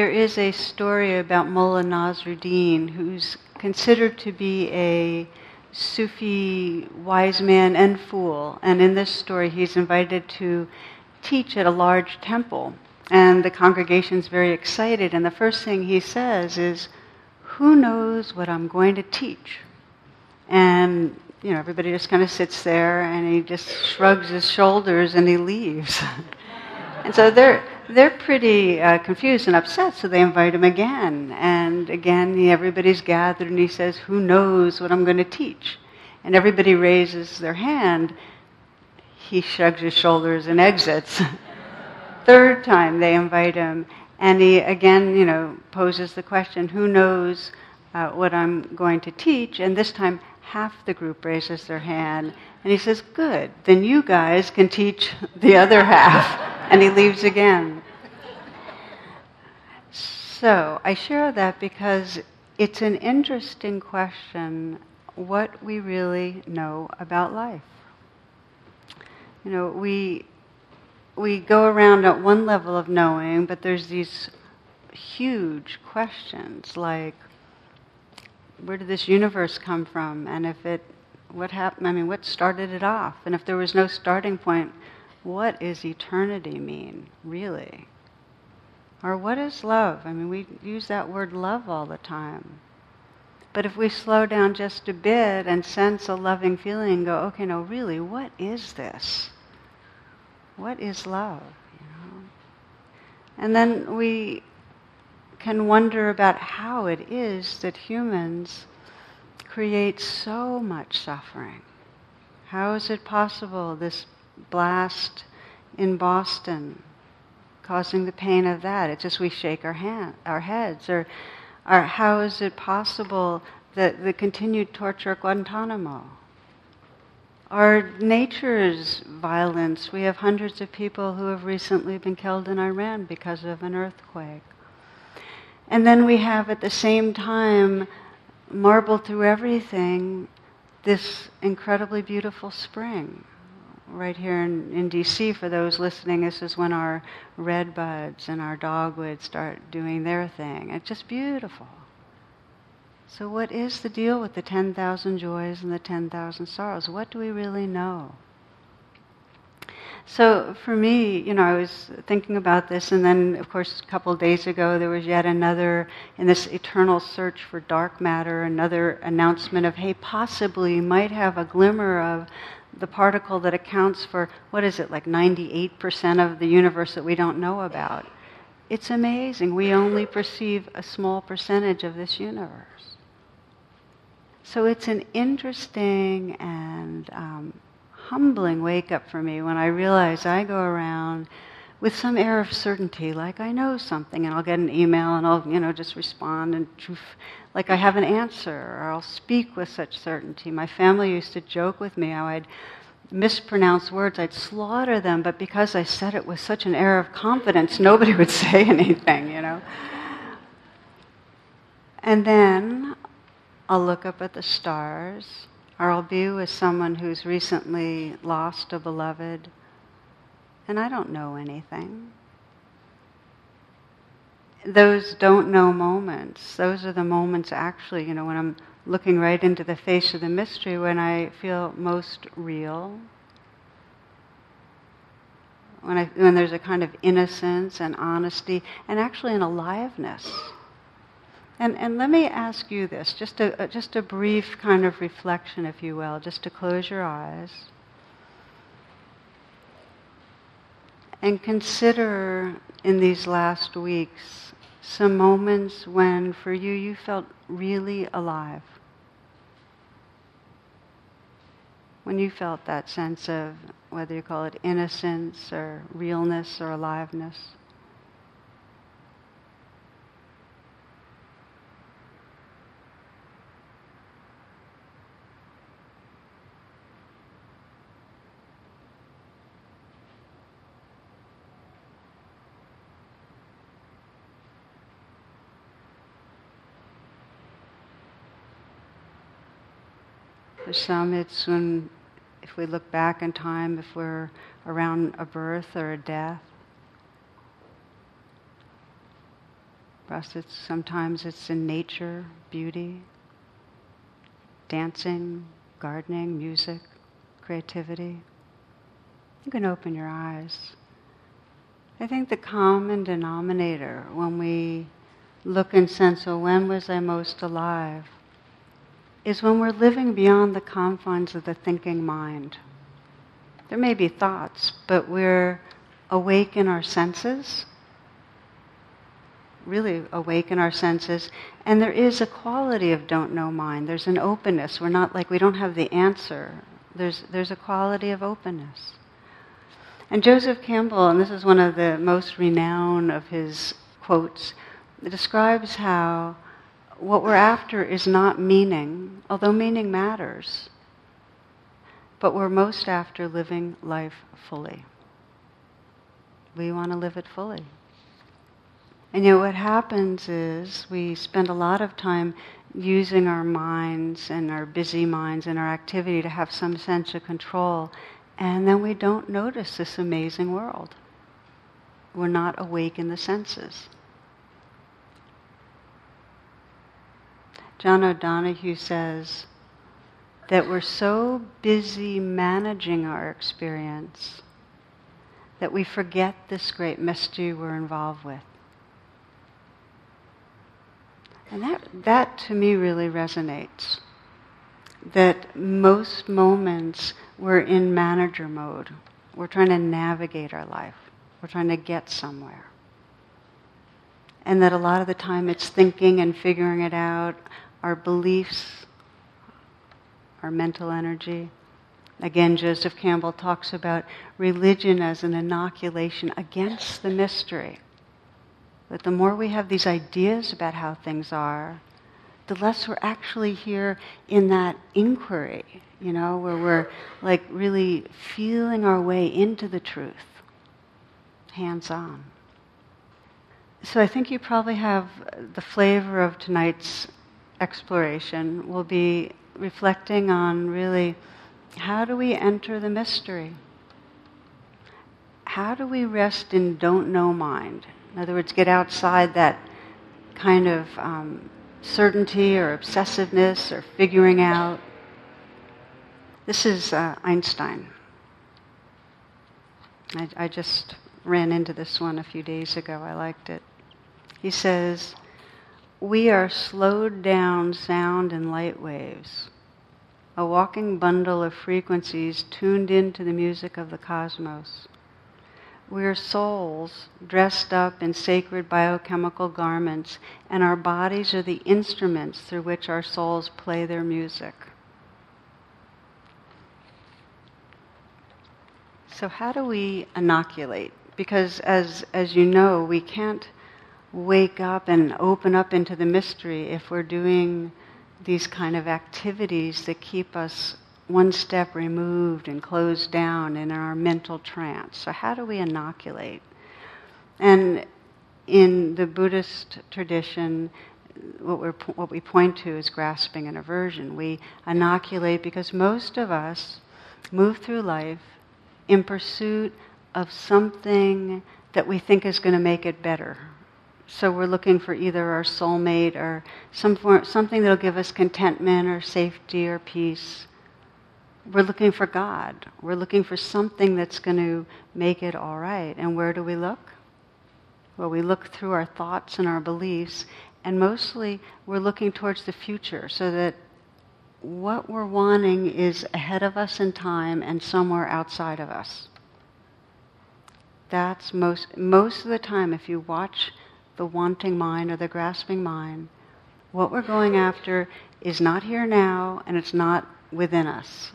there is a story about Mullah Nasruddin, who's considered to be a Sufi wise man and fool. And in this story, he's invited to teach at a large temple. And the congregation's very excited. And the first thing he says is, Who knows what I'm going to teach? And, you know, everybody just kind of sits there and he just shrugs his shoulders and he leaves. and so they're, they're pretty uh, confused and upset, so they invite him again. And again, everybody's gathered and he says, Who knows what I'm going to teach? And everybody raises their hand. He shrugs his shoulders and exits. Third time they invite him, and he again, you know, poses the question, Who knows uh, what I'm going to teach? And this time, half the group raises their hand. And he says, Good, then you guys can teach the other half. and he leaves again. So I share that because it's an interesting question what we really know about life. You know, we we go around at one level of knowing, but there's these huge questions like where did this universe come from? And if it what happened i mean what started it off? And if there was no starting point what is eternity mean really or what is love i mean we use that word love all the time but if we slow down just a bit and sense a loving feeling and go okay no really what is this what is love? You know? And then we can wonder about how it is that humans create so much suffering. How is it possible, this blast in Boston, causing the pain of that? It's just we shake our, hand, our heads. Or, or how is it possible that the continued torture at Guantanamo? Our nature's violence. We have hundreds of people who have recently been killed in Iran because of an earthquake. And then we have at the same time, marbled through everything, this incredibly beautiful spring. Right here in, in DC, for those listening, this is when our red buds and our dogwoods start doing their thing. It's just beautiful. So, what is the deal with the 10,000 joys and the 10,000 sorrows? What do we really know? So, for me, you know, I was thinking about this, and then, of course, a couple days ago, there was yet another, in this eternal search for dark matter, another announcement of, hey, possibly might have a glimmer of the particle that accounts for, what is it, like 98% of the universe that we don't know about. It's amazing. We only perceive a small percentage of this universe. So it's an interesting and um, humbling wake up for me when I realize I go around with some air of certainty, like I know something, and I'll get an email and I'll, you know, just respond and like I have an answer, or I'll speak with such certainty. My family used to joke with me how I'd mispronounce words, I'd slaughter them, but because I said it with such an air of confidence, nobody would say anything, you know. And then I'll look up at the stars, or I'll be with someone who's recently lost a beloved, and I don't know anything. Those don't know moments, those are the moments actually, you know, when I'm looking right into the face of the mystery, when I feel most real. When, I, when there's a kind of innocence and honesty, and actually an aliveness. And, and let me ask you this, just a, just a brief kind of reflection, if you will, just to close your eyes. And consider in these last weeks some moments when for you you felt really alive. When you felt that sense of whether you call it innocence or realness or aliveness. For some, it's when, if we look back in time, if we're around a birth or a death. For us, it's sometimes it's in nature, beauty, dancing, gardening, music, creativity. You can open your eyes. I think the common denominator when we look and sense, well, when was I most alive? Is when we're living beyond the confines of the thinking mind. There may be thoughts, but we're awake in our senses, really awake in our senses, and there is a quality of don't know mind. There's an openness. We're not like we don't have the answer. There's, there's a quality of openness. And Joseph Campbell, and this is one of the most renowned of his quotes, describes how what we're after is not meaning, although meaning matters, but we're most after living life fully. We want to live it fully. And yet, what happens is we spend a lot of time using our minds and our busy minds and our activity to have some sense of control, and then we don't notice this amazing world. We're not awake in the senses. John O'Donohue says that we're so busy managing our experience that we forget this great mystery we're involved with. And that, that to me really resonates. That most moments we're in manager mode. We're trying to navigate our life. We're trying to get somewhere. And that a lot of the time it's thinking and figuring it out our beliefs, our mental energy. Again, Joseph Campbell talks about religion as an inoculation against the mystery. That the more we have these ideas about how things are, the less we're actually here in that inquiry, you know, where we're like really feeling our way into the truth, hands on. So I think you probably have the flavor of tonight's exploration will be reflecting on really how do we enter the mystery? How do we rest in don't know mind? In other words, get outside that kind of um, certainty or obsessiveness or figuring out. This is uh, Einstein. I, I just ran into this one a few days ago. I liked it. He says, we are slowed down sound and light waves, a walking bundle of frequencies tuned into the music of the cosmos. We are souls dressed up in sacred biochemical garments, and our bodies are the instruments through which our souls play their music. So, how do we inoculate? Because, as, as you know, we can't wake up and open up into the mystery if we're doing these kind of activities that keep us one step removed and closed down in our mental trance. So, how do we inoculate? And in the Buddhist tradition, what, we what we point to is grasping and aversion. We inoculate because most of us move through life in pursuit of something that we think is going to make it better so we're looking for either our soulmate or some form, something that'll give us contentment or safety or peace. We're looking for God. We're looking for something that's going to make it all right. And where do we look? Well, we look through our thoughts and our beliefs, and mostly we're looking towards the future so that what we're wanting is ahead of us in time and somewhere outside of us. That's most, most of the time, if you watch the wanting mind or the grasping mind. What we're going after is not here now and it's not within us.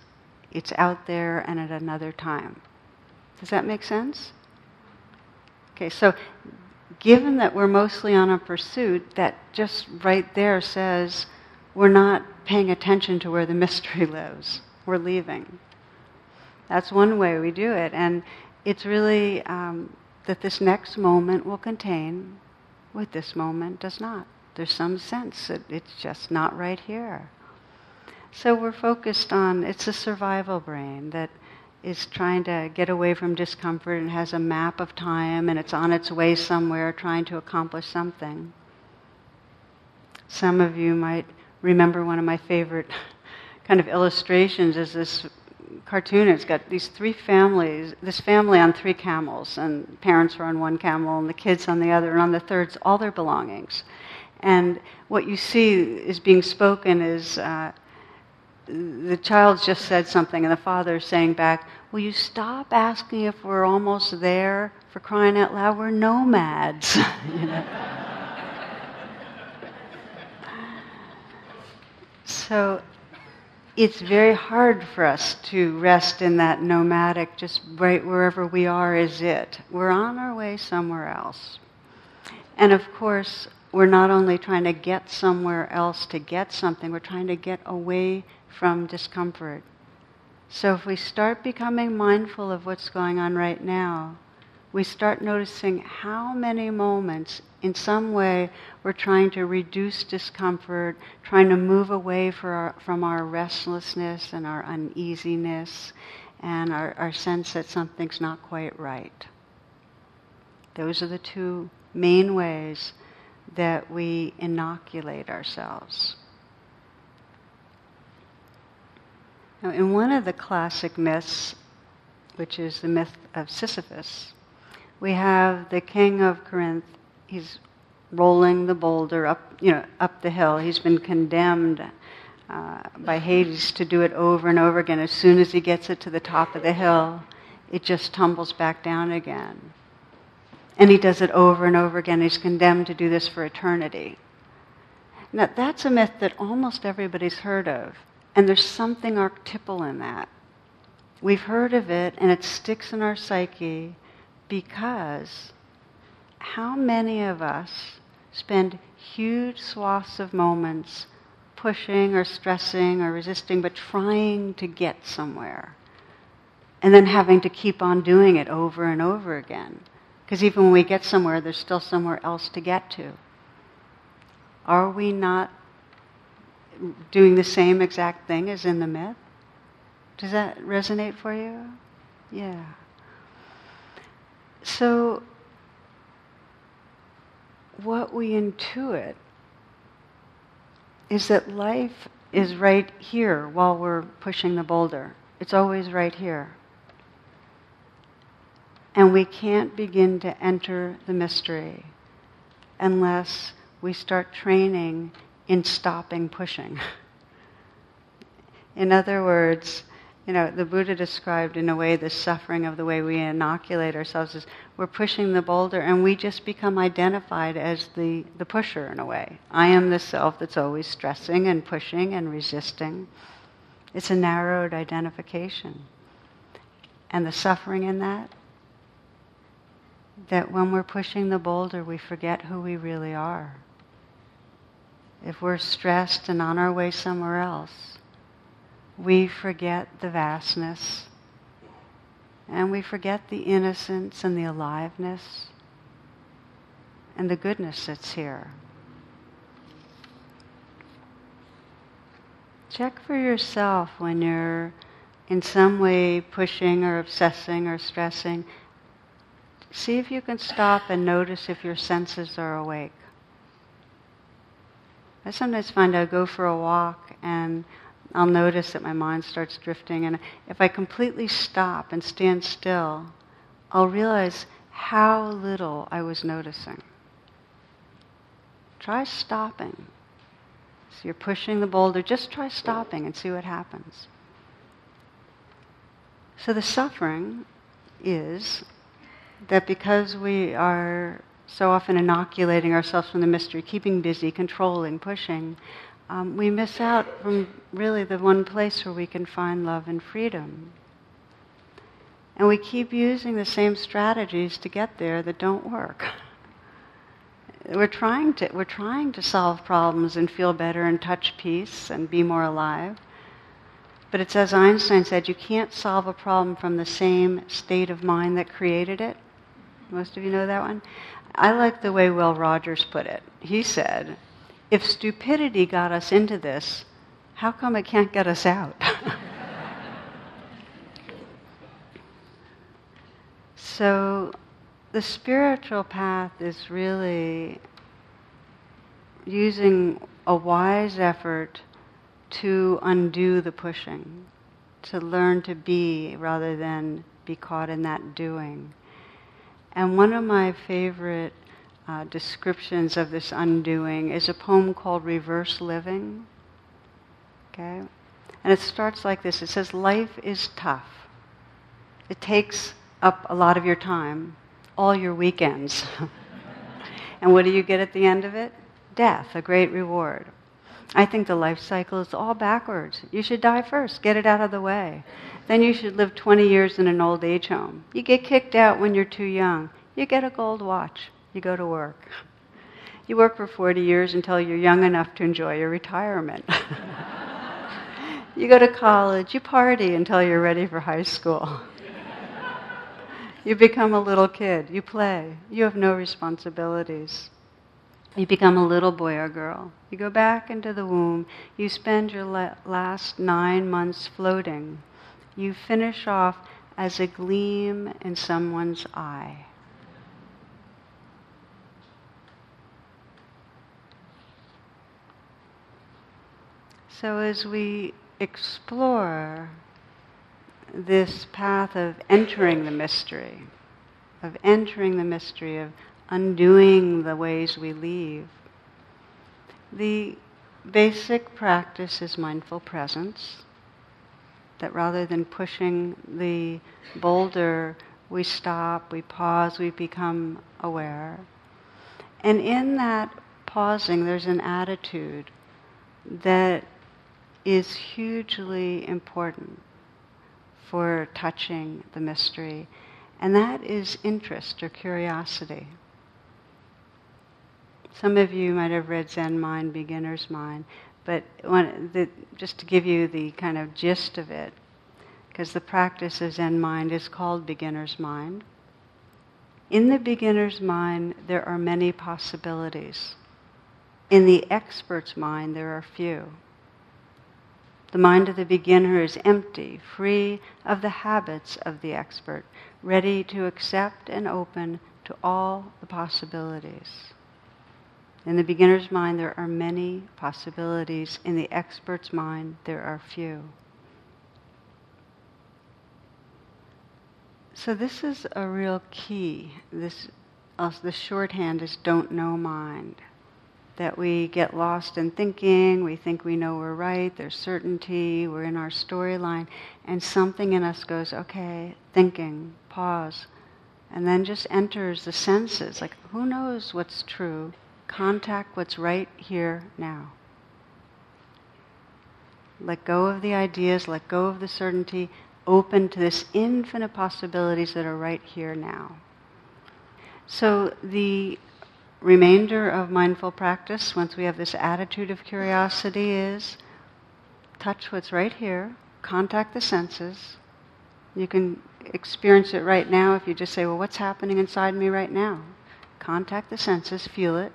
It's out there and at another time. Does that make sense? Okay, so given that we're mostly on a pursuit, that just right there says we're not paying attention to where the mystery lives. We're leaving. That's one way we do it. And it's really um, that this next moment will contain with this moment does not. There's some sense that it's just not right here. So we're focused on it's a survival brain that is trying to get away from discomfort and has a map of time and it's on its way somewhere trying to accomplish something. Some of you might remember one of my favorite kind of illustrations is this cartoon. It's got these three families, this family on three camels, and parents are on one camel, and the kids on the other, and on the third's all their belongings. And what you see is being spoken is uh, the child's just said something, and the father's saying back, Will you stop asking if we're almost there? For crying out loud, we're nomads. you know? so it's very hard for us to rest in that nomadic, just right wherever we are is it. We're on our way somewhere else. And of course, we're not only trying to get somewhere else to get something, we're trying to get away from discomfort. So if we start becoming mindful of what's going on right now, we start noticing how many moments, in some way, we're trying to reduce discomfort, trying to move away our, from our restlessness and our uneasiness and our, our sense that something's not quite right. Those are the two main ways that we inoculate ourselves. Now, in one of the classic myths, which is the myth of Sisyphus, we have the king of Corinth. He's rolling the boulder up, you know, up the hill. He's been condemned uh, by Hades to do it over and over again. As soon as he gets it to the top of the hill, it just tumbles back down again. And he does it over and over again. He's condemned to do this for eternity. Now, that's a myth that almost everybody's heard of. And there's something archetypal in that. We've heard of it, and it sticks in our psyche because how many of us spend huge swaths of moments pushing or stressing or resisting, but trying to get somewhere? And then having to keep on doing it over and over again. Because even when we get somewhere, there's still somewhere else to get to. Are we not doing the same exact thing as in the myth? Does that resonate for you? Yeah. So, what we intuit is that life is right here while we're pushing the boulder. It's always right here. And we can't begin to enter the mystery unless we start training in stopping pushing. in other words, you know, the Buddha described in a way the suffering of the way we inoculate ourselves is we're pushing the boulder and we just become identified as the, the pusher in a way. I am the self that's always stressing and pushing and resisting. It's a narrowed identification. And the suffering in that that when we're pushing the boulder, we forget who we really are. If we're stressed and on our way somewhere else, we forget the vastness and we forget the innocence and the aliveness and the goodness that's here. Check for yourself when you're in some way pushing or obsessing or stressing See if you can stop and notice if your senses are awake. I sometimes find I go for a walk and I'll notice that my mind starts drifting. And if I completely stop and stand still, I'll realize how little I was noticing. Try stopping. So you're pushing the boulder, just try stopping and see what happens. So the suffering is that because we are so often inoculating ourselves from the mystery, keeping busy, controlling, pushing, um, we miss out from really the one place where we can find love and freedom. And we keep using the same strategies to get there that don't work. We're trying to, we're trying to solve problems and feel better and touch peace and be more alive. But it's as Einstein said, you can't solve a problem from the same state of mind that created it. Most of you know that one? I like the way Will Rogers put it. He said, if stupidity got us into this, how come it can't get us out? so the spiritual path is really using a wise effort to undo the pushing, to learn to be rather than be caught in that doing. And one of my favorite uh, descriptions of this undoing is a poem called Reverse Living. Okay? And it starts like this it says, Life is tough. It takes up a lot of your time, all your weekends. and what do you get at the end of it? Death, a great reward. I think the life cycle is all backwards. You should die first, get it out of the way. Then you should live 20 years in an old age home. You get kicked out when you're too young. You get a gold watch. You go to work. You work for 40 years until you're young enough to enjoy your retirement. you go to college. You party until you're ready for high school. you become a little kid. You play. You have no responsibilities. You become a little boy or girl. You go back into the womb. You spend your la- last nine months floating. You finish off as a gleam in someone's eye. So, as we explore this path of entering the mystery, of entering the mystery of undoing the ways we leave. The basic practice is mindful presence, that rather than pushing the boulder, we stop, we pause, we become aware. And in that pausing, there's an attitude that is hugely important for touching the mystery, and that is interest or curiosity. Some of you might have read Zen Mind, Beginner's Mind, but the, just to give you the kind of gist of it, because the practice of Zen Mind is called Beginner's Mind. In the beginner's mind, there are many possibilities. In the expert's mind, there are few. The mind of the beginner is empty, free of the habits of the expert, ready to accept and open to all the possibilities. In the beginner's mind, there are many possibilities. In the expert's mind, there are few. So this is a real key. This, also the shorthand is don't know mind. That we get lost in thinking, we think we know we're right, there's certainty, we're in our storyline, and something in us goes, okay, thinking, pause, and then just enters the senses. Like, who knows what's true? Contact what's right here now. Let go of the ideas, let go of the certainty, open to this infinite possibilities that are right here now. So the remainder of mindful practice, once we have this attitude of curiosity, is touch what's right here, contact the senses. You can experience it right now if you just say, Well, what's happening inside me right now? Contact the senses, feel it,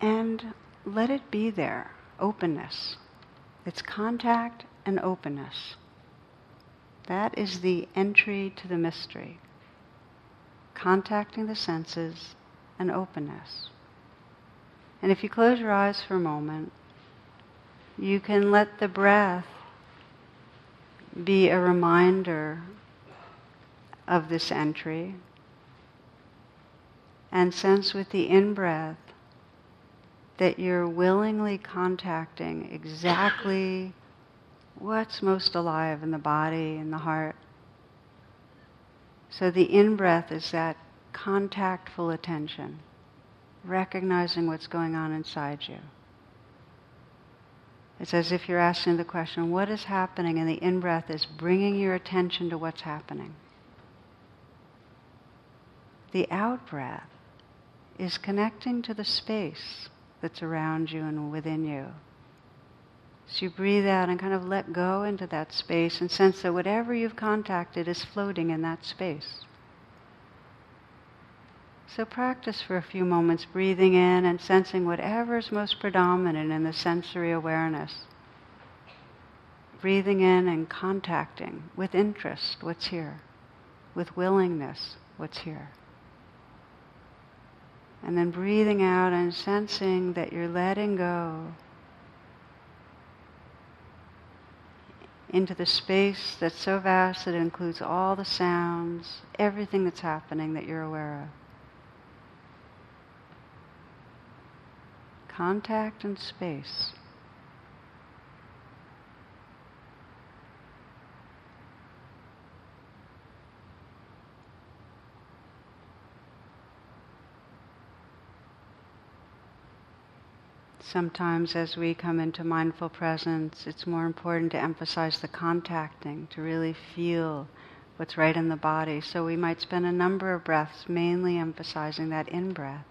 and let it be there openness. It's contact and openness. That is the entry to the mystery. Contacting the senses and openness. And if you close your eyes for a moment, you can let the breath be a reminder of this entry and sense with the in breath that you're willingly contacting exactly what's most alive in the body in the heart. So the in breath is that contactful attention, recognizing what's going on inside you. It's as if you're asking the question, what is happening? And the in breath is bringing your attention to what's happening. The out breath is connecting to the space that's around you and within you. So you breathe out and kind of let go into that space and sense that whatever you've contacted is floating in that space. So practice for a few moments breathing in and sensing whatever is most predominant in the sensory awareness. Breathing in and contacting with interest what's here, with willingness what's here. And then breathing out and sensing that you're letting go into the space that's so vast that it includes all the sounds, everything that's happening that you're aware of. Contact and space. Sometimes, as we come into mindful presence, it's more important to emphasize the contacting, to really feel what's right in the body. So we might spend a number of breaths mainly emphasizing that in breath,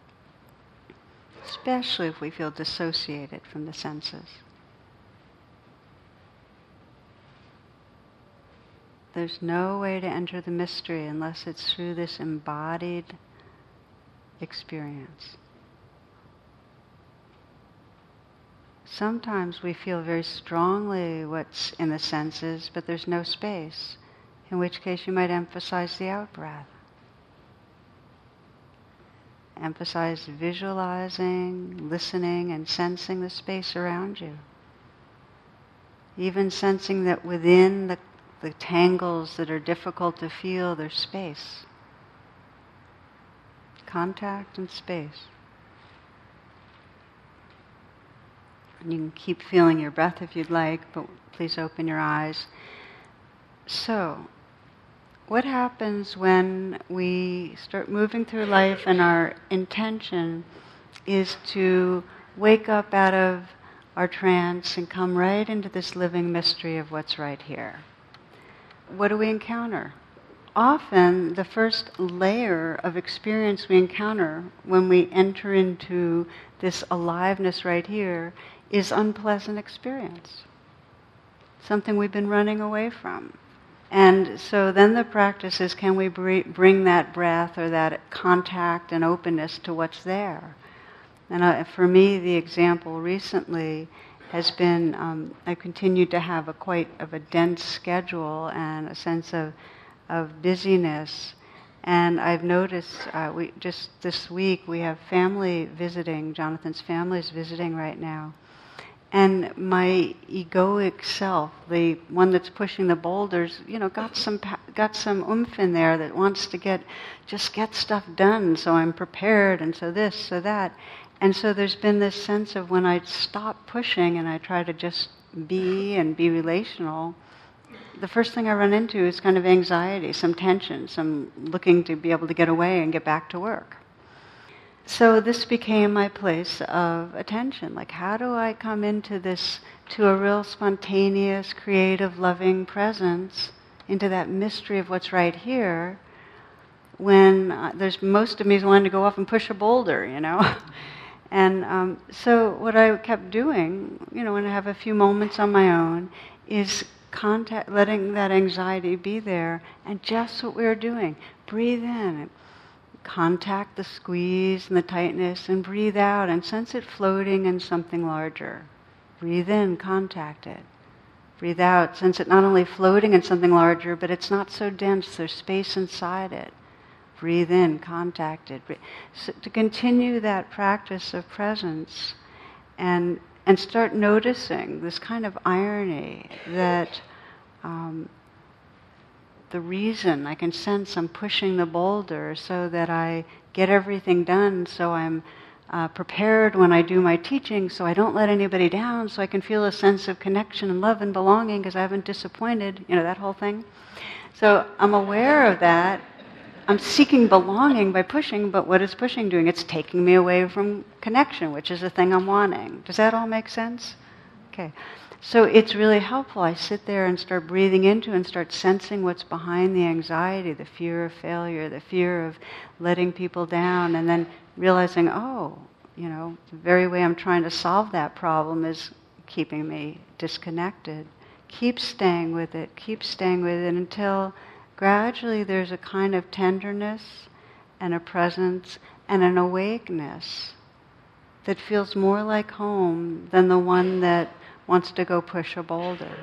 especially if we feel dissociated from the senses. There's no way to enter the mystery unless it's through this embodied experience. Sometimes we feel very strongly what's in the senses, but there's no space, in which case you might emphasize the out breath. Emphasize visualizing, listening, and sensing the space around you. Even sensing that within the, the tangles that are difficult to feel, there's space. Contact and space. You can keep feeling your breath if you'd like, but please open your eyes. So, what happens when we start moving through life and our intention is to wake up out of our trance and come right into this living mystery of what's right here? What do we encounter? Often, the first layer of experience we encounter when we enter into this aliveness right here is unpleasant experience, something we've been running away from. And so then the practice is can we bring that breath or that contact and openness to what's there? And uh, for me, the example recently has been um, I've continued to have a quite of a dense schedule and a sense of, of busyness. And I've noticed uh, we just this week we have family visiting. Jonathan's family is visiting right now, and my egoic self, the one that's pushing the boulders, you know, got some got some oomph in there that wants to get just get stuff done. So I'm prepared, and so this, so that, and so there's been this sense of when I stop pushing and I try to just be and be relational. The first thing I run into is kind of anxiety, some tension, some looking to be able to get away and get back to work so this became my place of attention. Like, how do I come into this, to a real spontaneous, creative, loving presence, into that mystery of what's right here, when uh, there's most of me is wanting to go off and push a boulder, you know? and um, so what I kept doing, you know, when I have a few moments on my own, is contact, letting that anxiety be there, and just what we were doing. Breathe in contact the squeeze and the tightness and breathe out and sense it floating in something larger. Breathe in, contact it. Breathe out, sense it not only floating in something larger, but it's not so dense, there's space inside it. Breathe in, contact it. So to continue that practice of presence and, and start noticing this kind of irony that um, the reason. I can sense I'm pushing the boulder so that I get everything done, so I'm uh, prepared when I do my teaching, so I don't let anybody down, so I can feel a sense of connection and love and belonging because I haven't disappointed, you know, that whole thing. So I'm aware of that. I'm seeking belonging by pushing, but what is pushing doing? It's taking me away from connection, which is the thing I'm wanting. Does that all make sense? Okay. So it's really helpful. I sit there and start breathing into and start sensing what's behind the anxiety, the fear of failure, the fear of letting people down, and then realizing, oh, you know, the very way I'm trying to solve that problem is keeping me disconnected. Keep staying with it, keep staying with it until gradually there's a kind of tenderness and a presence and an awakeness that feels more like home than the one that wants to go push a boulder.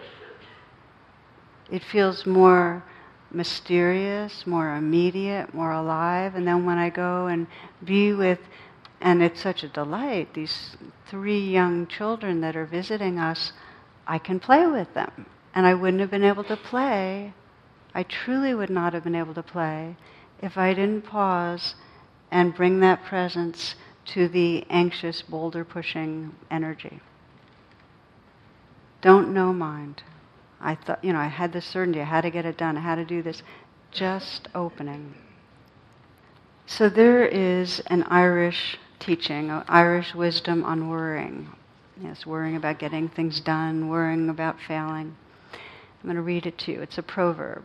It feels more mysterious, more immediate, more alive. And then when I go and be with and it's such a delight. These three young children that are visiting us, I can play with them. And I wouldn't have been able to play, I truly would not have been able to play if I didn't pause and bring that presence to the anxious, boulder pushing energy. Don't know mind. I thought, you know, I had the certainty, I had to get it done, I had to do this. Just opening. So there is an Irish teaching, an Irish wisdom on worrying. Yes, worrying about getting things done, worrying about failing. I'm going to read it to you. It's a proverb.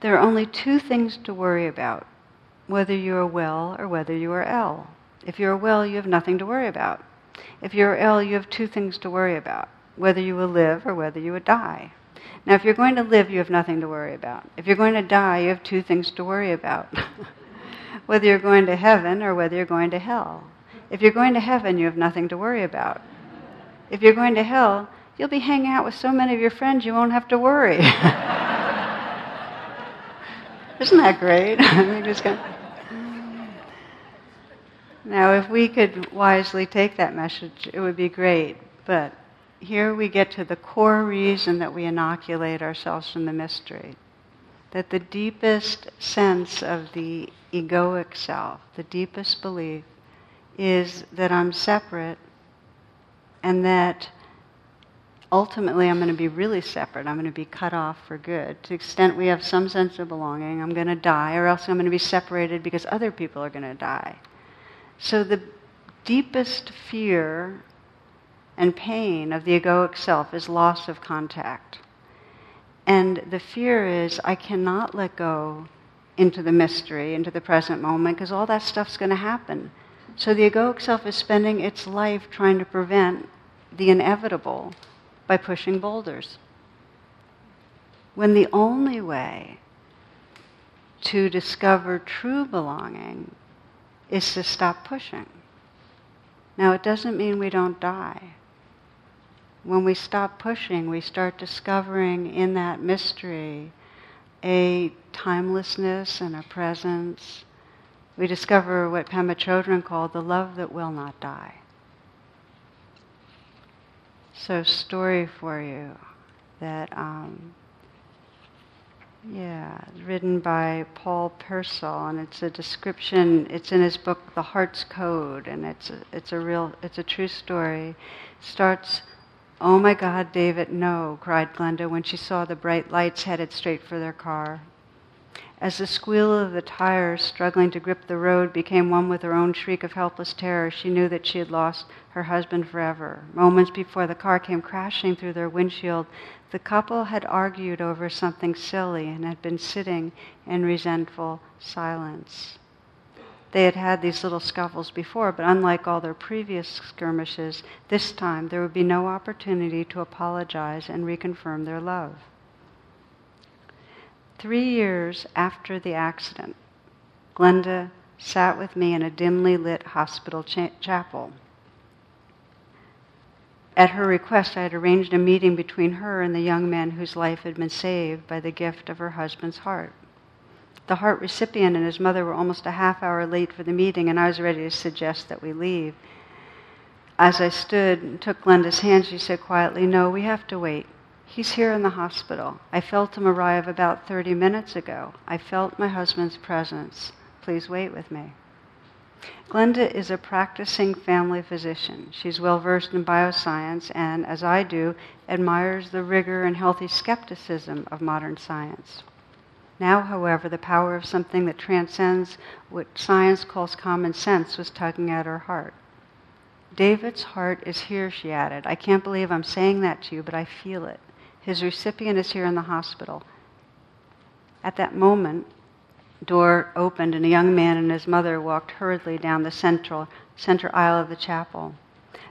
There are only two things to worry about whether you are well or whether you are ill. If you are well, you have nothing to worry about. If you are ill, you have two things to worry about whether you will live or whether you will die. Now, if you're going to live, you have nothing to worry about. If you're going to die, you have two things to worry about whether you're going to heaven or whether you're going to hell. If you're going to heaven, you have nothing to worry about. If you're going to hell, you'll be hanging out with so many of your friends you won't have to worry. Isn't that great? now, if we could wisely take that message, it would be great. But here we get to the core reason that we inoculate ourselves from the mystery. That the deepest sense of the egoic self, the deepest belief, is that I'm separate and that ultimately I'm going to be really separate. I'm going to be cut off for good. To the extent we have some sense of belonging, I'm going to die, or else I'm going to be separated because other people are going to die. So the deepest fear and pain of the egoic self is loss of contact. And the fear is I cannot let go into the mystery, into the present moment, because all that stuff's going to happen. So the egoic self is spending its life trying to prevent the inevitable by pushing boulders. When the only way to discover true belonging is to stop pushing. Now, it doesn't mean we don't die when we stop pushing, we start discovering in that mystery a timelessness and a presence. We discover what Pema Chodron called the love that will not die. So, story for you that, um, yeah, written by Paul Pearsall, and it's a description. It's in his book, The Heart's Code, and it's a, it's a real, it's a true story. It starts Oh my God, David, no, cried Glenda when she saw the bright lights headed straight for their car. As the squeal of the tires struggling to grip the road became one with her own shriek of helpless terror, she knew that she had lost her husband forever. Moments before the car came crashing through their windshield, the couple had argued over something silly and had been sitting in resentful silence. They had had these little scuffles before, but unlike all their previous skirmishes, this time there would be no opportunity to apologize and reconfirm their love. Three years after the accident, Glenda sat with me in a dimly lit hospital cha- chapel. At her request, I had arranged a meeting between her and the young man whose life had been saved by the gift of her husband's heart. The heart recipient and his mother were almost a half hour late for the meeting, and I was ready to suggest that we leave. As I stood and took Glenda's hand, she said quietly, No, we have to wait. He's here in the hospital. I felt him arrive about 30 minutes ago. I felt my husband's presence. Please wait with me. Glenda is a practicing family physician. She's well versed in bioscience and, as I do, admires the rigor and healthy skepticism of modern science. Now, however, the power of something that transcends what science calls common sense was tugging at her heart. David's heart is here, she added. I can't believe I'm saying that to you, but I feel it. His recipient is here in the hospital. At that moment, door opened and a young man and his mother walked hurriedly down the central center aisle of the chapel.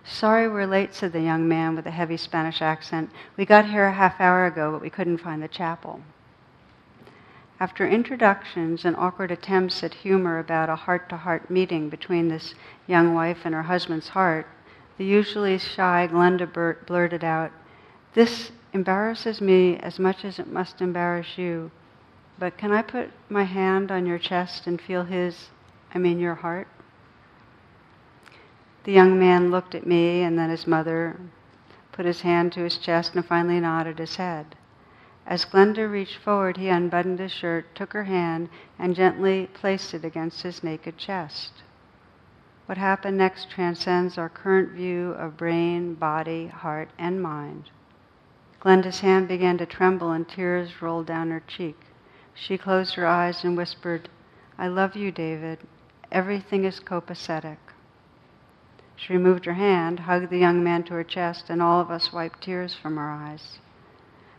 Sorry we're late, said the young man with a heavy Spanish accent. We got here a half hour ago, but we couldn't find the chapel. After introductions and awkward attempts at humor about a heart to heart meeting between this young wife and her husband's heart, the usually shy Glenda blurted out, This embarrasses me as much as it must embarrass you, but can I put my hand on your chest and feel his, I mean your heart? The young man looked at me and then his mother put his hand to his chest and finally nodded his head. As Glenda reached forward, he unbuttoned his shirt, took her hand, and gently placed it against his naked chest. What happened next transcends our current view of brain, body, heart, and mind. Glenda's hand began to tremble and tears rolled down her cheek. She closed her eyes and whispered, I love you, David. Everything is copacetic. She removed her hand, hugged the young man to her chest, and all of us wiped tears from our eyes.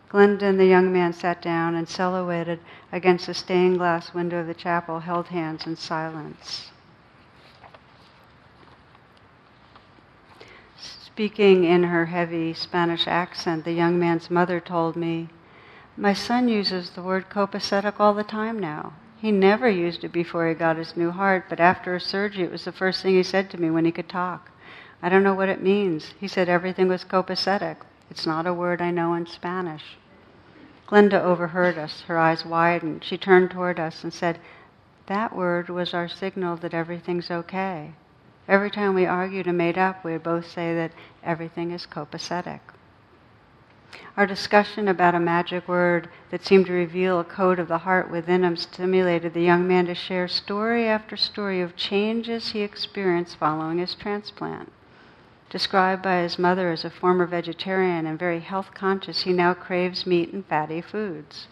Glenda and the young man sat down and silhouetted against the stained glass window of the chapel held hands in silence. Speaking in her heavy Spanish accent, the young man's mother told me, My son uses the word copacetic all the time now. He never used it before he got his new heart, but after a surgery, it was the first thing he said to me when he could talk. I don't know what it means. He said everything was copacetic. It's not a word I know in Spanish. Glenda overheard us. Her eyes widened. She turned toward us and said, That word was our signal that everything's okay. Every time we argued and made up, we would both say that everything is copacetic. Our discussion about a magic word that seemed to reveal a code of the heart within him stimulated the young man to share story after story of changes he experienced following his transplant. Described by his mother as a former vegetarian and very health conscious, he now craves meat and fatty foods.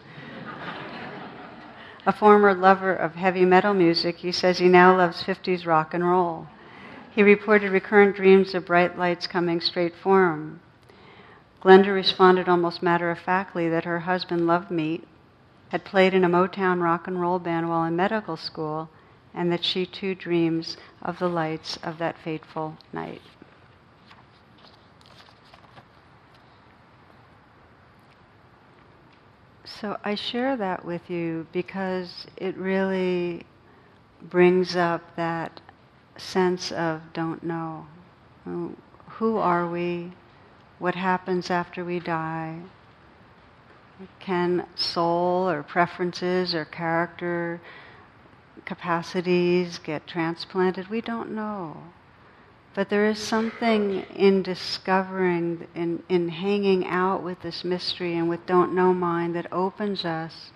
a former lover of heavy metal music, he says he now loves 50s rock and roll. He reported recurrent dreams of bright lights coming straight for him. Glenda responded almost matter of factly that her husband loved meat, had played in a Motown rock and roll band while in medical school, and that she too dreams of the lights of that fateful night. So I share that with you because it really brings up that sense of don't know. Who are we? What happens after we die? Can soul or preferences or character capacities get transplanted? We don't know. But there is something in discovering, in, in hanging out with this mystery and with don't know mind that opens us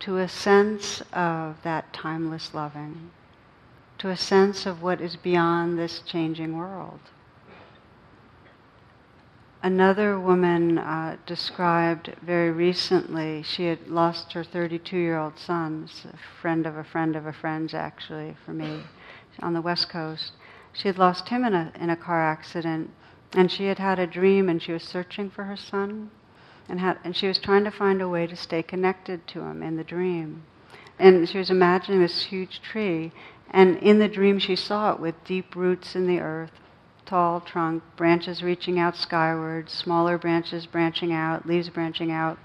to a sense of that timeless loving, to a sense of what is beyond this changing world. Another woman uh, described very recently, she had lost her 32 year old son, a friend of a friend of a friend's actually, for me, on the West Coast. She had lost him in a, in a car accident, and she had had a dream, and she was searching for her son, and, had, and she was trying to find a way to stay connected to him in the dream. And she was imagining this huge tree, and in the dream she saw it with deep roots in the earth, tall trunk, branches reaching out skyward, smaller branches branching out, leaves branching out.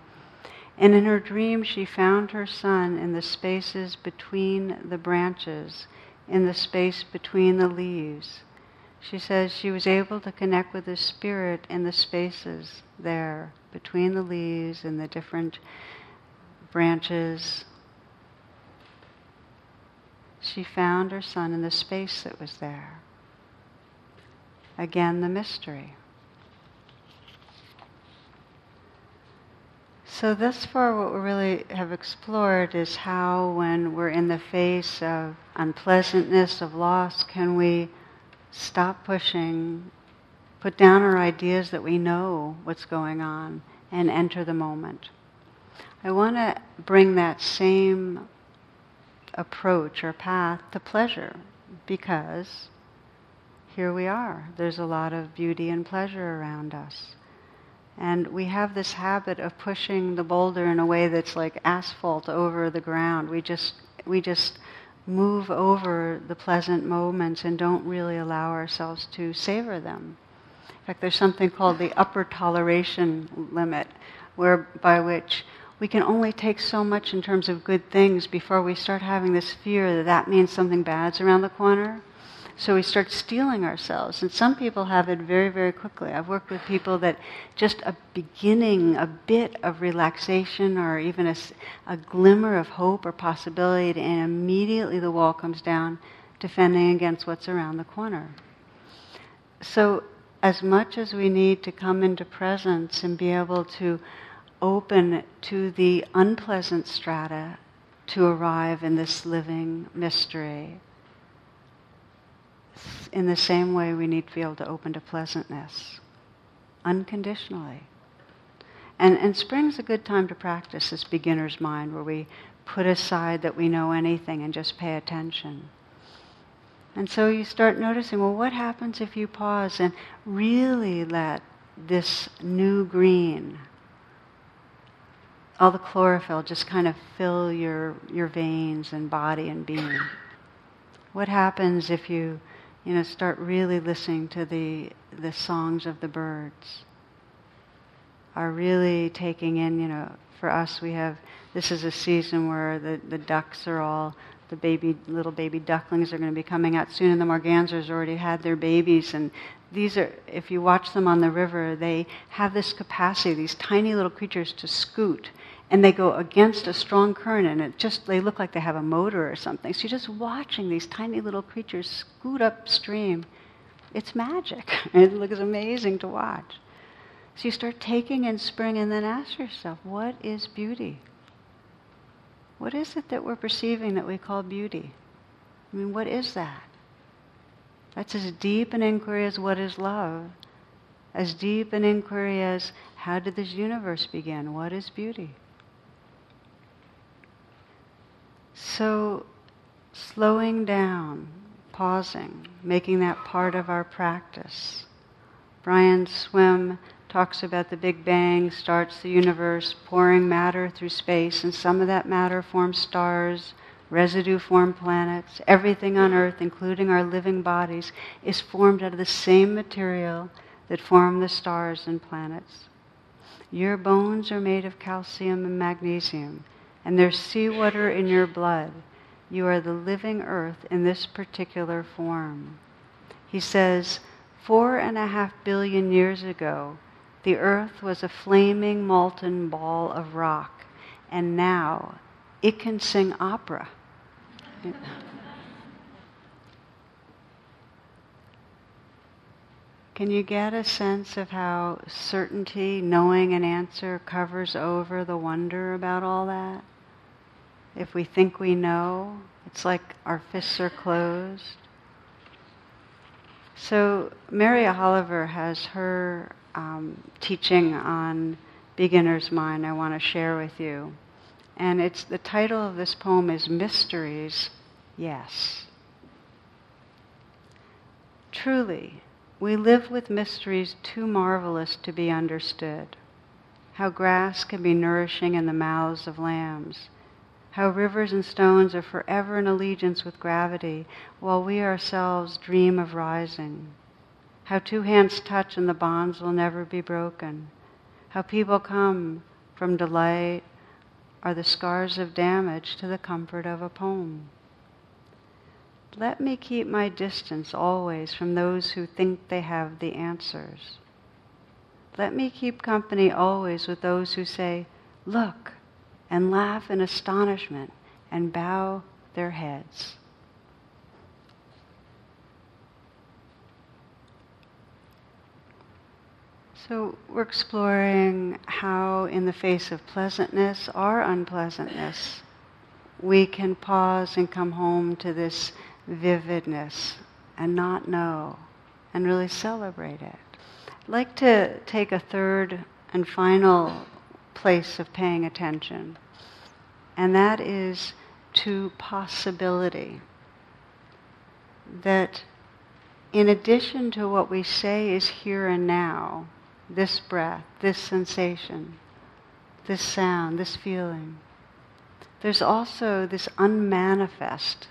And in her dream, she found her son in the spaces between the branches in the space between the leaves. She says she was able to connect with the spirit in the spaces there between the leaves and the different branches. She found her son in the space that was there. Again, the mystery. So, thus far, what we really have explored is how, when we're in the face of unpleasantness, of loss, can we stop pushing, put down our ideas that we know what's going on, and enter the moment. I want to bring that same approach or path to pleasure because here we are. There's a lot of beauty and pleasure around us. And we have this habit of pushing the boulder in a way that's like asphalt over the ground. We just, we just move over the pleasant moments and don't really allow ourselves to savor them. In fact, there's something called the upper toleration limit, where by which we can only take so much in terms of good things before we start having this fear that that means something bad's around the corner. So we start steeling ourselves. And some people have it very, very quickly. I've worked with people that just a beginning, a bit of relaxation or even a, a glimmer of hope or possibility, and immediately the wall comes down, defending against what's around the corner. so, as much as we need to come into presence and be able to open to the unpleasant strata to arrive in this living mystery, in the same way we need to be able to open to pleasantness unconditionally. And, and spring's a good time to practice this beginner's mind where we put aside that we know anything and just pay attention. And so you start noticing, well, what happens if you pause and really let this new green, all the chlorophyll, just kind of fill your, your veins and body and being? What happens if you, you know, start really listening to the, the songs of the birds? Are really taking in, you know, for us, we have this is a season where the, the ducks are all the baby little baby ducklings are going to be coming out soon, and the mergansers already had their babies. And these are, if you watch them on the river, they have this capacity, these tiny little creatures, to scoot, and they go against a strong current, and it just they look like they have a motor or something. So you're just watching these tiny little creatures scoot upstream. It's magic. It looks amazing to watch. So you start taking in spring and then ask yourself, what is beauty? What is it that we're perceiving that we call beauty? I mean, what is that? That's as deep an inquiry as what is love, as deep an inquiry as how did this universe begin? What is beauty? So, slowing down, pausing, making that part of our practice. Brian Swimme talks about the Big Bang, starts the universe, pouring matter through space, and some of that matter forms stars, residue form planets. Everything on Earth, including our living bodies, is formed out of the same material that form the stars and planets. Your bones are made of calcium and magnesium, and there's seawater in your blood. You are the living earth in this particular form. He says, four and a half billion years ago, the earth was a flaming molten ball of rock, and now it can sing opera. Can you get a sense of how certainty, knowing an answer, covers over the wonder about all that? If we think we know, it's like our fists are closed. So, Mary Oliver has her um, teaching on beginner's mind I want to share with you. And it's the title of this poem is Mysteries, Yes. Truly, we live with mysteries too marvelous to be understood. How grass can be nourishing in the mouths of lambs. How rivers and stones are forever in allegiance with gravity, while we ourselves dream of rising how two hands touch and the bonds will never be broken, how people come from delight are the scars of damage to the comfort of a poem. Let me keep my distance always from those who think they have the answers. Let me keep company always with those who say, Look, and laugh in astonishment and bow their heads. So we're exploring how, in the face of pleasantness or unpleasantness, we can pause and come home to this vividness and not know and really celebrate it. I'd like to take a third and final place of paying attention, and that is to possibility. That in addition to what we say is here and now, this breath, this sensation, this sound, this feeling. There's also this unmanifest,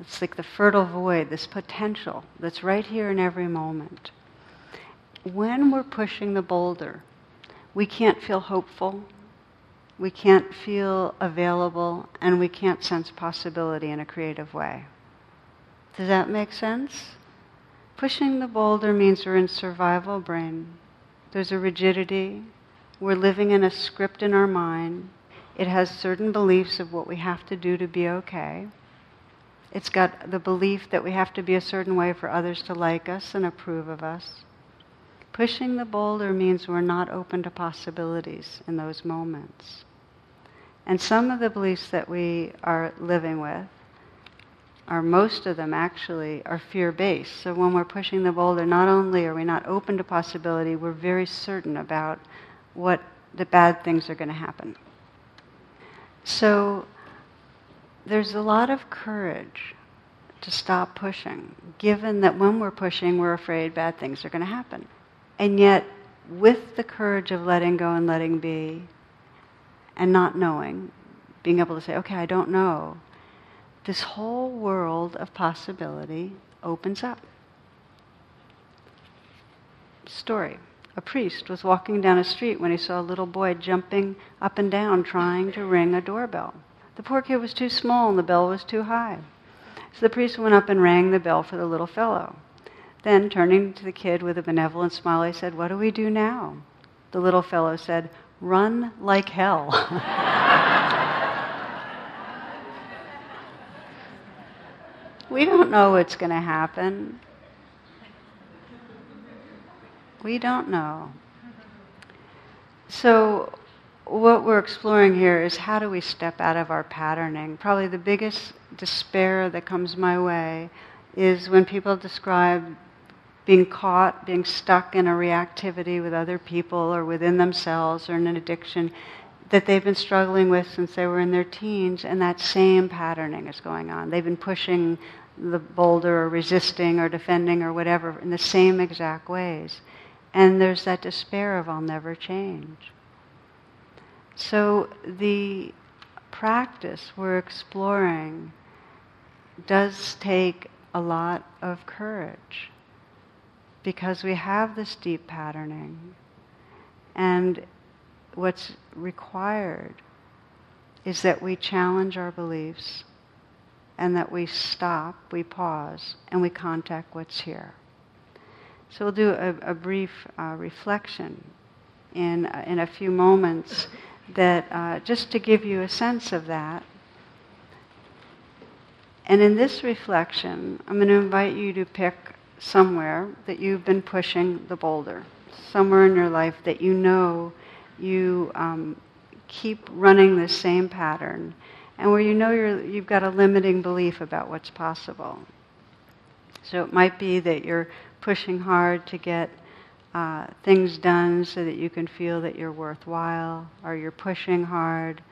it's like the fertile void, this potential that's right here in every moment. When we're pushing the boulder, we can't feel hopeful, we can't feel available, and we can't sense possibility in a creative way. Does that make sense? Pushing the boulder means we're in survival brain. There's a rigidity. We're living in a script in our mind. It has certain beliefs of what we have to do to be okay. It's got the belief that we have to be a certain way for others to like us and approve of us. Pushing the boulder means we're not open to possibilities in those moments. And some of the beliefs that we are living with, or most of them actually, are fear based. So when we're pushing the boulder, not only are we not open to possibility, we're very certain about what the bad things are going to happen. So there's a lot of courage to stop pushing, given that when we're pushing, we're afraid bad things are going to happen. And yet, with the courage of letting go and letting be, and not knowing, being able to say, okay, I don't know, this whole world of possibility opens up. Story. A priest was walking down a street when he saw a little boy jumping up and down trying to ring a doorbell. The poor kid was too small and the bell was too high. So the priest went up and rang the bell for the little fellow. Then, turning to the kid with a benevolent smile, he said, What do we do now? The little fellow said, Run like hell. we don't know what's going to happen. We don't know. So, what we're exploring here is how do we step out of our patterning? Probably the biggest despair that comes my way is when people describe being caught, being stuck in a reactivity with other people or within themselves or in an addiction that they've been struggling with since they were in their teens, and that same patterning is going on. They've been pushing the boulder or resisting or defending or whatever in the same exact ways. And there's that despair of I'll never change. So the practice we're exploring does take a lot of courage because we have this deep patterning. And what's required is that we challenge our beliefs and that we stop, we pause, and we contact what's here. So we'll do a, a brief uh, reflection in, uh, in a few moments that uh, just to give you a sense of that. And in this reflection, I'm going to invite you to pick somewhere that you've been pushing the boulder, somewhere in your life that you know you um, keep running the same pattern, and where you know you're, you've got a limiting belief about what's possible. So it might be that you're pushing hard to get uh, things done so that you can feel that you're worthwhile, or you're pushing hard,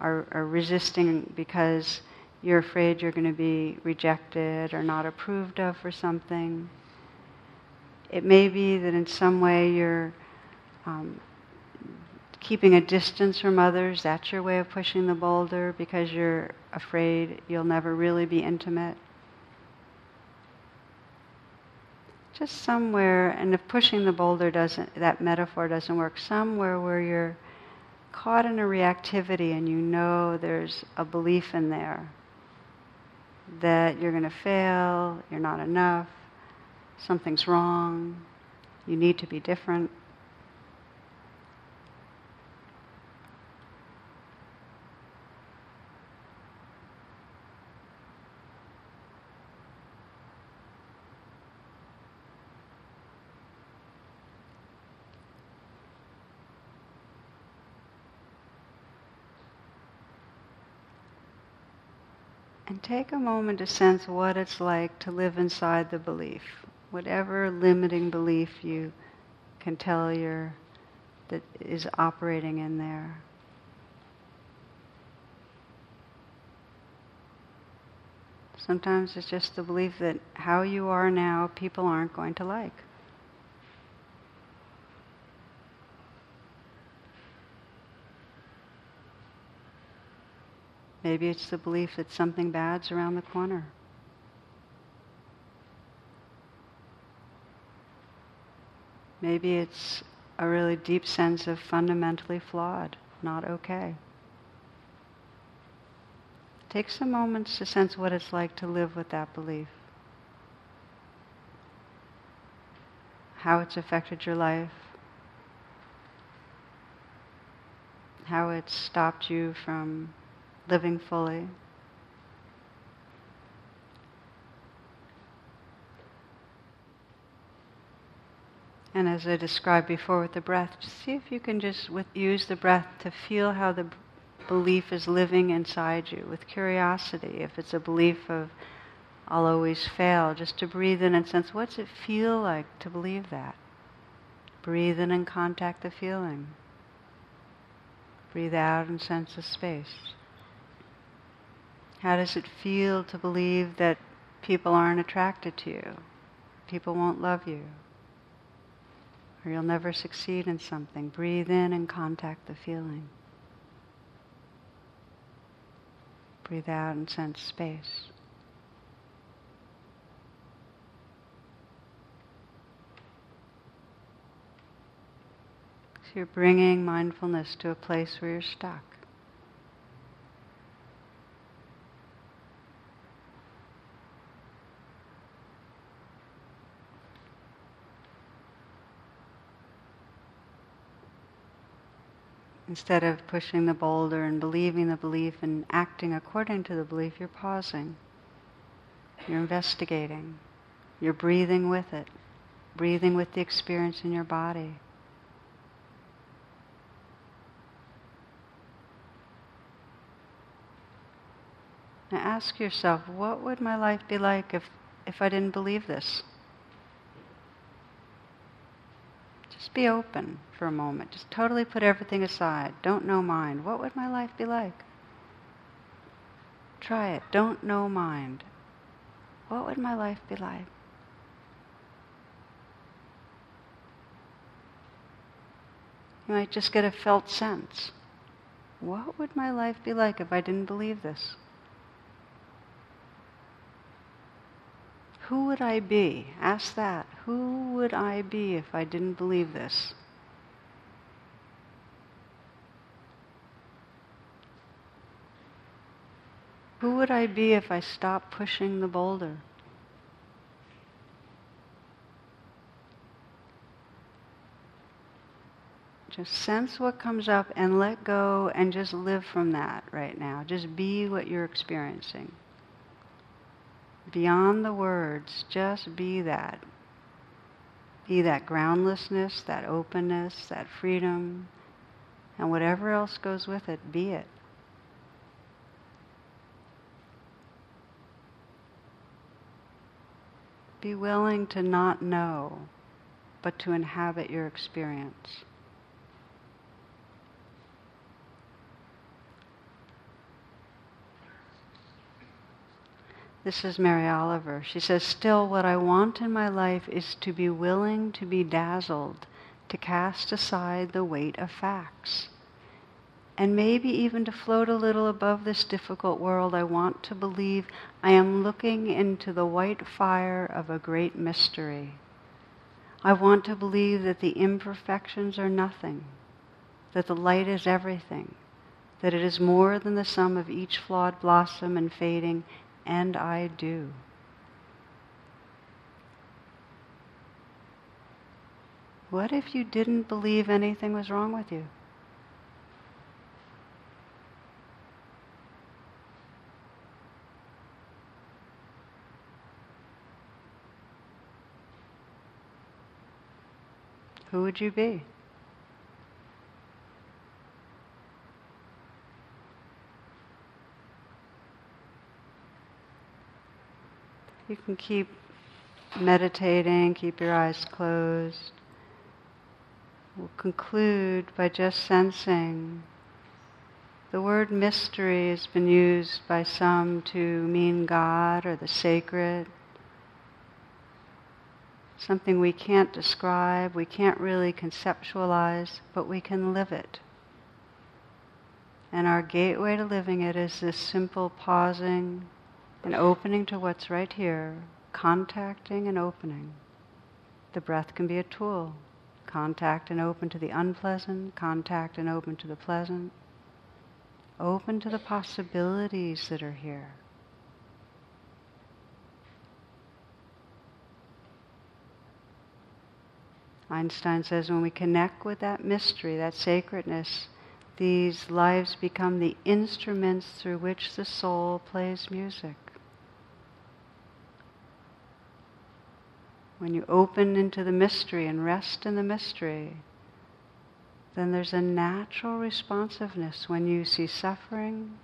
or, or resisting because you're afraid you're going to be rejected or not approved of for something. It may be that in some way you're um, keeping a distance from others. That's your way of pushing the boulder because you're afraid you'll never really be intimate. Just somewhere, and if pushing the boulder doesn't, that metaphor doesn't work, somewhere where you're caught in a reactivity and you know there's a belief in there that you're going to fail, you're not enough, something's wrong, you need to be different. And take a moment to sense what it's like to live inside the belief, whatever limiting belief you can tell you that is operating in there. Sometimes it's just the belief that how you are now, people aren't going to like. Maybe it's the belief that something bad's around the corner. Maybe it's a really deep sense of fundamentally flawed, not okay. Take some moments to sense what it's like to live with that belief. How it's affected your life. How it's stopped you from living fully. And as I described before with the breath, just see if you can just with, use the breath to feel how the b- belief is living inside you with curiosity. If it's a belief of, I'll always fail, just to breathe in and sense what's it feel like to believe that? Breathe in and contact the feeling. Breathe out and sense the space. How does it feel to believe that people aren't attracted to you? People won't love you? Or you'll never succeed in something? Breathe in and contact the feeling. Breathe out and sense space. So you're bringing mindfulness to a place where you're stuck. Instead of pushing the boulder and believing the belief and acting according to the belief, you're pausing. You're investigating. You're breathing with it, breathing with the experience in your body. Now ask yourself, what would my life be like if, if I didn't believe this? Just be open for a moment. Just totally put everything aside. Don't know mind. What would my life be like? Try it. Don't know mind. What would my life be like? You might just get a felt sense. What would my life be like if I didn't believe this? Who would I be? Ask that. Who would I be if I didn't believe this? Who would I be if I stopped pushing the boulder? Just sense what comes up and let go and just live from that right now. Just be what you're experiencing beyond the words, just be that. Be that groundlessness, that openness, that freedom, and whatever else goes with it, be it. Be willing to not know, but to inhabit your experience. This is Mary Oliver. She says, Still, what I want in my life is to be willing to be dazzled, to cast aside the weight of facts. And maybe even to float a little above this difficult world, I want to believe I am looking into the white fire of a great mystery. I want to believe that the imperfections are nothing, that the light is everything, that it is more than the sum of each flawed blossom and fading and I do. What if you didn't believe anything was wrong with you? Who would you be? You can keep meditating, keep your eyes closed. We'll conclude by just sensing the word mystery has been used by some to mean God or the sacred. Something we can't describe, we can't really conceptualize, but we can live it. And our gateway to living it is this simple pausing, and opening to what's right here, contacting and opening. The breath can be a tool. Contact and open to the unpleasant, contact and open to the pleasant. Open to the possibilities that are here. Einstein says when we connect with that mystery, that sacredness, these lives become the instruments through which the soul plays music. When you open into the mystery and rest in the mystery, then there's a natural responsiveness when you see suffering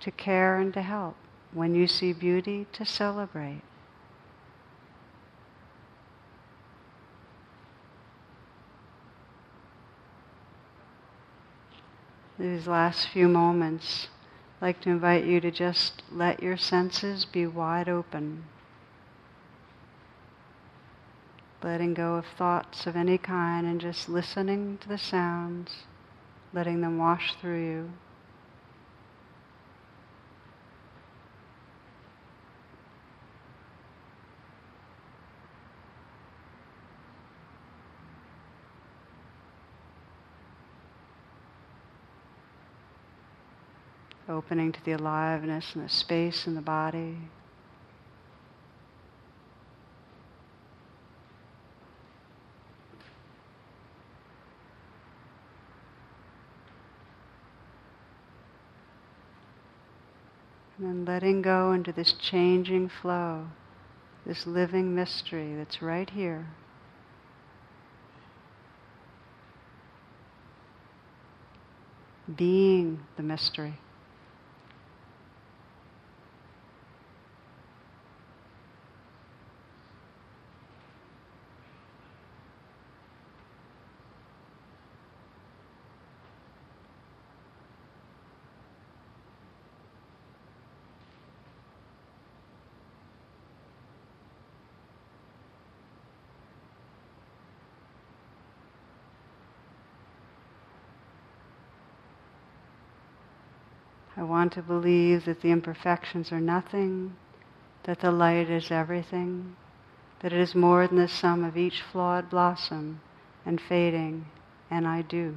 to care and to help, when you see beauty to celebrate. These last few moments, I'd like to invite you to just let your senses be wide open. Letting go of thoughts of any kind and just listening to the sounds, letting them wash through you. Opening to the aliveness and the space in the body. And letting go into this changing flow, this living mystery that's right here. Being the mystery. I want to believe that the imperfections are nothing, that the light is everything, that it is more than the sum of each flawed blossom and fading, and I do.